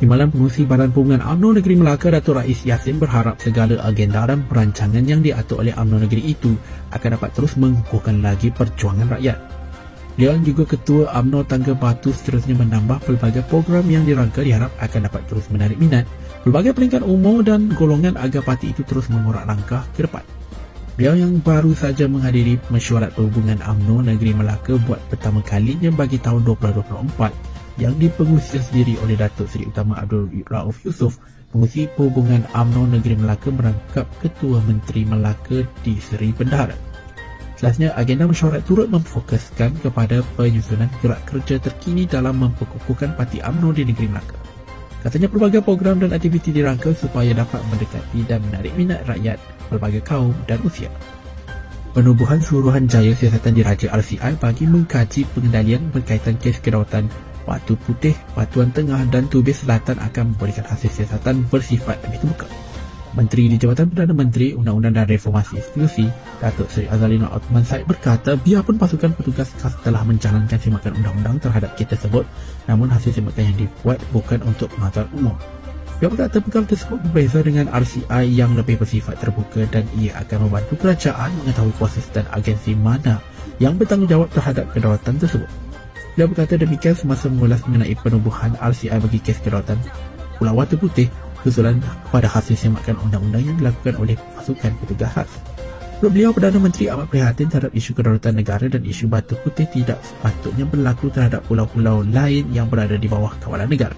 Timbalan Pengurusi Badan Perhubungan UMNO Negeri Melaka Datuk Rais Yassin berharap segala agenda dan perancangan yang diatur oleh UMNO Negeri itu akan dapat terus mengukuhkan lagi perjuangan rakyat. Beliau juga Ketua UMNO Tangga Batu seterusnya menambah pelbagai program yang dirangka diharap akan dapat terus menarik minat pelbagai peringkat umur dan golongan agar parti itu terus mengorak langkah ke depan. Beliau yang baru saja menghadiri mesyuarat perhubungan UMNO Negeri Melaka buat pertama kalinya bagi tahun 2024 yang dipengurusi sendiri oleh Datuk Seri Utama Abdul Rauf Yusof Pengurusi Perhubungan UMNO Negeri Melaka merangkap Ketua Menteri Melaka di Seri Bendahara. Selanjutnya, agenda mesyuarat turut memfokuskan kepada penyusunan gerak kerja terkini dalam memperkukuhkan Parti UMNO di Negeri Melaka. Katanya pelbagai program dan aktiviti dirangka supaya dapat mendekati dan menarik minat rakyat pelbagai kaum dan usia. Penubuhan Suruhan Jaya Siasatan Diraja RCI bagi mengkaji pengendalian berkaitan kes kedaulatan Batu Putih, Batuan Tengah dan Tubis Selatan akan memberikan hasil siasatan bersifat lebih terbuka. Menteri di Jabatan Perdana Menteri Undang-Undang dan Reformasi Institusi, Datuk Seri Azalina Othman Said berkata biarpun pasukan petugas khas telah menjalankan simakan undang-undang terhadap kita tersebut, namun hasil simakan yang dibuat bukan untuk pengetahuan umum. Pihak berkata pegang tersebut berbeza dengan RCI yang lebih bersifat terbuka dan ia akan membantu kerajaan mengetahui kuasa dan agensi mana yang bertanggungjawab terhadap kedaulatan tersebut. Dia berkata demikian semasa mengulas mengenai penubuhan RCI bagi kes kedaulatan Pulau Watu Putih susulan kepada hasil semakan undang-undang yang dilakukan oleh pasukan petugas khas. Menurut beliau, Perdana Menteri amat prihatin terhadap isu kedaulatan negara dan isu Batu Putih tidak sepatutnya berlaku terhadap pulau-pulau lain yang berada di bawah kawalan negara.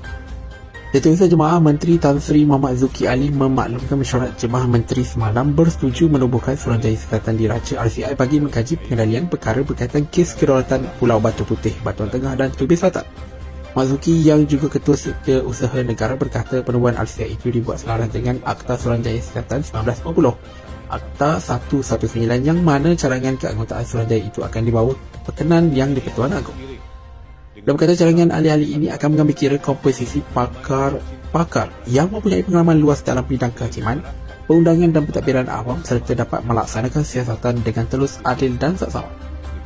Setiausaha Jemaah Menteri Tan Sri Muhammad Zuki Ali memaklumkan mesyuarat Jemaah Menteri semalam bersetuju menubuhkan Suruhanjaya Sekatan Diraja RCI bagi mengkaji pengendalian perkara berkaitan kes kedaulatan Pulau Batu Putih, Batuan Tengah dan Tubis Selatan. Mazuki yang juga Ketua Usaha Negara berkata penubuhan RCI itu dibuat selaras dengan Akta Suruhanjaya Sekatan 1950. Akta 119 yang mana carangan keanggotaan Suruhanjaya itu akan dibawa perkenan yang di-Pertuan Agong. Dan berkata jaringan ahli-ahli ini akan mengambil kira komposisi pakar-pakar yang mempunyai pengalaman luas dalam bidang kehakiman, perundangan dan pentadbiran awam serta dapat melaksanakan siasatan dengan telus, adil dan saksama.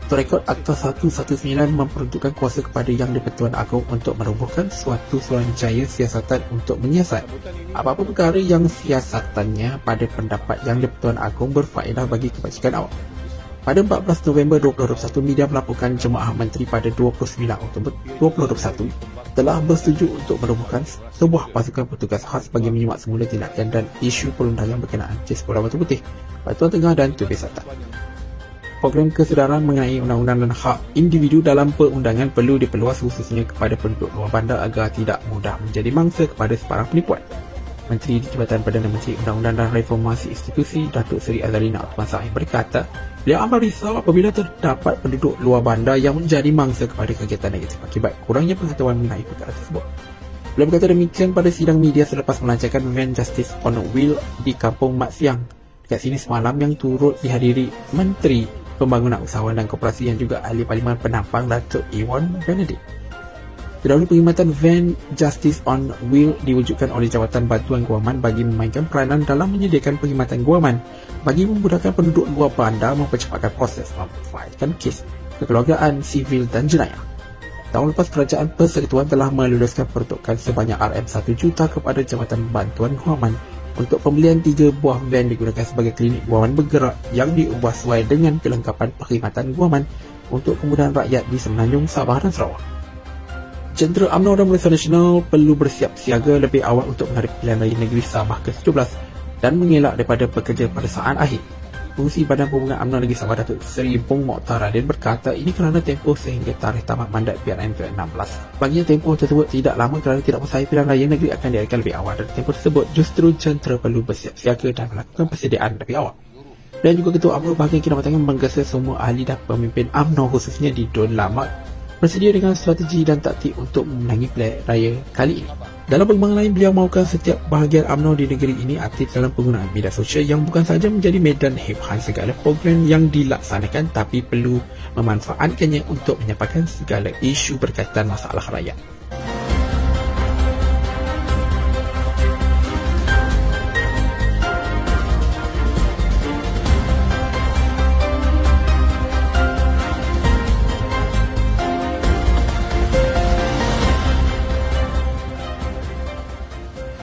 Untuk rekod Akta 119 memperuntukkan kuasa kepada Yang di-Pertuan Agong untuk merubuhkan suatu suruhanjaya siasatan untuk menyiasat apa-apa perkara yang siasatannya pada pendapat Yang di-Pertuan Agong berfaedah bagi kebajikan awam. Pada 14 November 2021, media melaporkan Jemaah Menteri pada 29 Oktober 2021 telah bersetuju untuk merubuhkan sebuah pasukan petugas khas bagi menyimak semula tindakan dan isu perundangan berkenaan kes Pulau Batu Putih, Batuan Tengah dan Tubis Selatan. Program kesedaran mengenai undang-undang dan hak individu dalam perundangan perlu diperluas khususnya kepada penduduk luar bandar agar tidak mudah menjadi mangsa kepada sebarang penipuan. Menteri di Jabatan Perdana Menteri Undang-Undang dan Reformasi Institusi Datuk Seri Azalina Uthman Sahih berkata beliau amat risau apabila terdapat penduduk luar bandar yang menjadi mangsa kepada kegiatan negatif akibat kurangnya pengetahuan mengenai perkara tersebut. Beliau berkata demikian pada sidang media selepas melancarkan Van Justice on Wheel di Kampung Mat Siang dekat sini semalam yang turut dihadiri Menteri Pembangunan Usahawan dan Koperasi yang juga Ahli Parlimen Penampang Datuk Iwan Benedict. Terdahulu perkhidmatan Van Justice on Wheel diwujudkan oleh Jawatan Bantuan Guaman bagi memainkan peranan dalam menyediakan perkhidmatan guaman bagi memudahkan penduduk luar bandar mempercepatkan proses memfailkan kes kekeluargaan, sivil dan jenayah. Tahun lepas kerajaan persekutuan telah meluluskan peruntukan sebanyak RM1 juta kepada Jabatan Bantuan Guaman untuk pembelian tiga buah van digunakan sebagai klinik guaman bergerak yang diubah sesuai dengan kelengkapan perkhidmatan guaman untuk kemudahan rakyat di Semenanjung, Sabah dan Sarawak. Jentera UMNO dan Malaysia Nasional perlu bersiap siaga lebih awal untuk menghadapi pilihan raya negeri Sabah ke-17 dan mengelak daripada pekerja pada saat akhir. Pengurusi Badan Perhubungan UMNO Negeri Sabah Datuk Seri Bong Mokhtar Radin berkata ini kerana tempoh sehingga tarikh tamat mandat PRN ke-16. Baginya tempoh tersebut tidak lama kerana tidak mustahil pilihan raya negeri akan diadakan lebih awal dan tempoh tersebut justru jentera perlu bersiap siaga dan melakukan persediaan lebih awal. Dan juga Ketua UMNO bahagian kinabatangan menggesa semua ahli dan pemimpin UMNO khususnya di Don Lamat bersedia dengan strategi dan taktik untuk memenangi pilihan raya kali ini. Dalam perkembangan lain, beliau mahukan setiap bahagian UMNO di negeri ini aktif dalam penggunaan media sosial yang bukan sahaja menjadi medan hebhan segala program yang dilaksanakan tapi perlu memanfaatkannya untuk menyampaikan segala isu berkaitan masalah rakyat.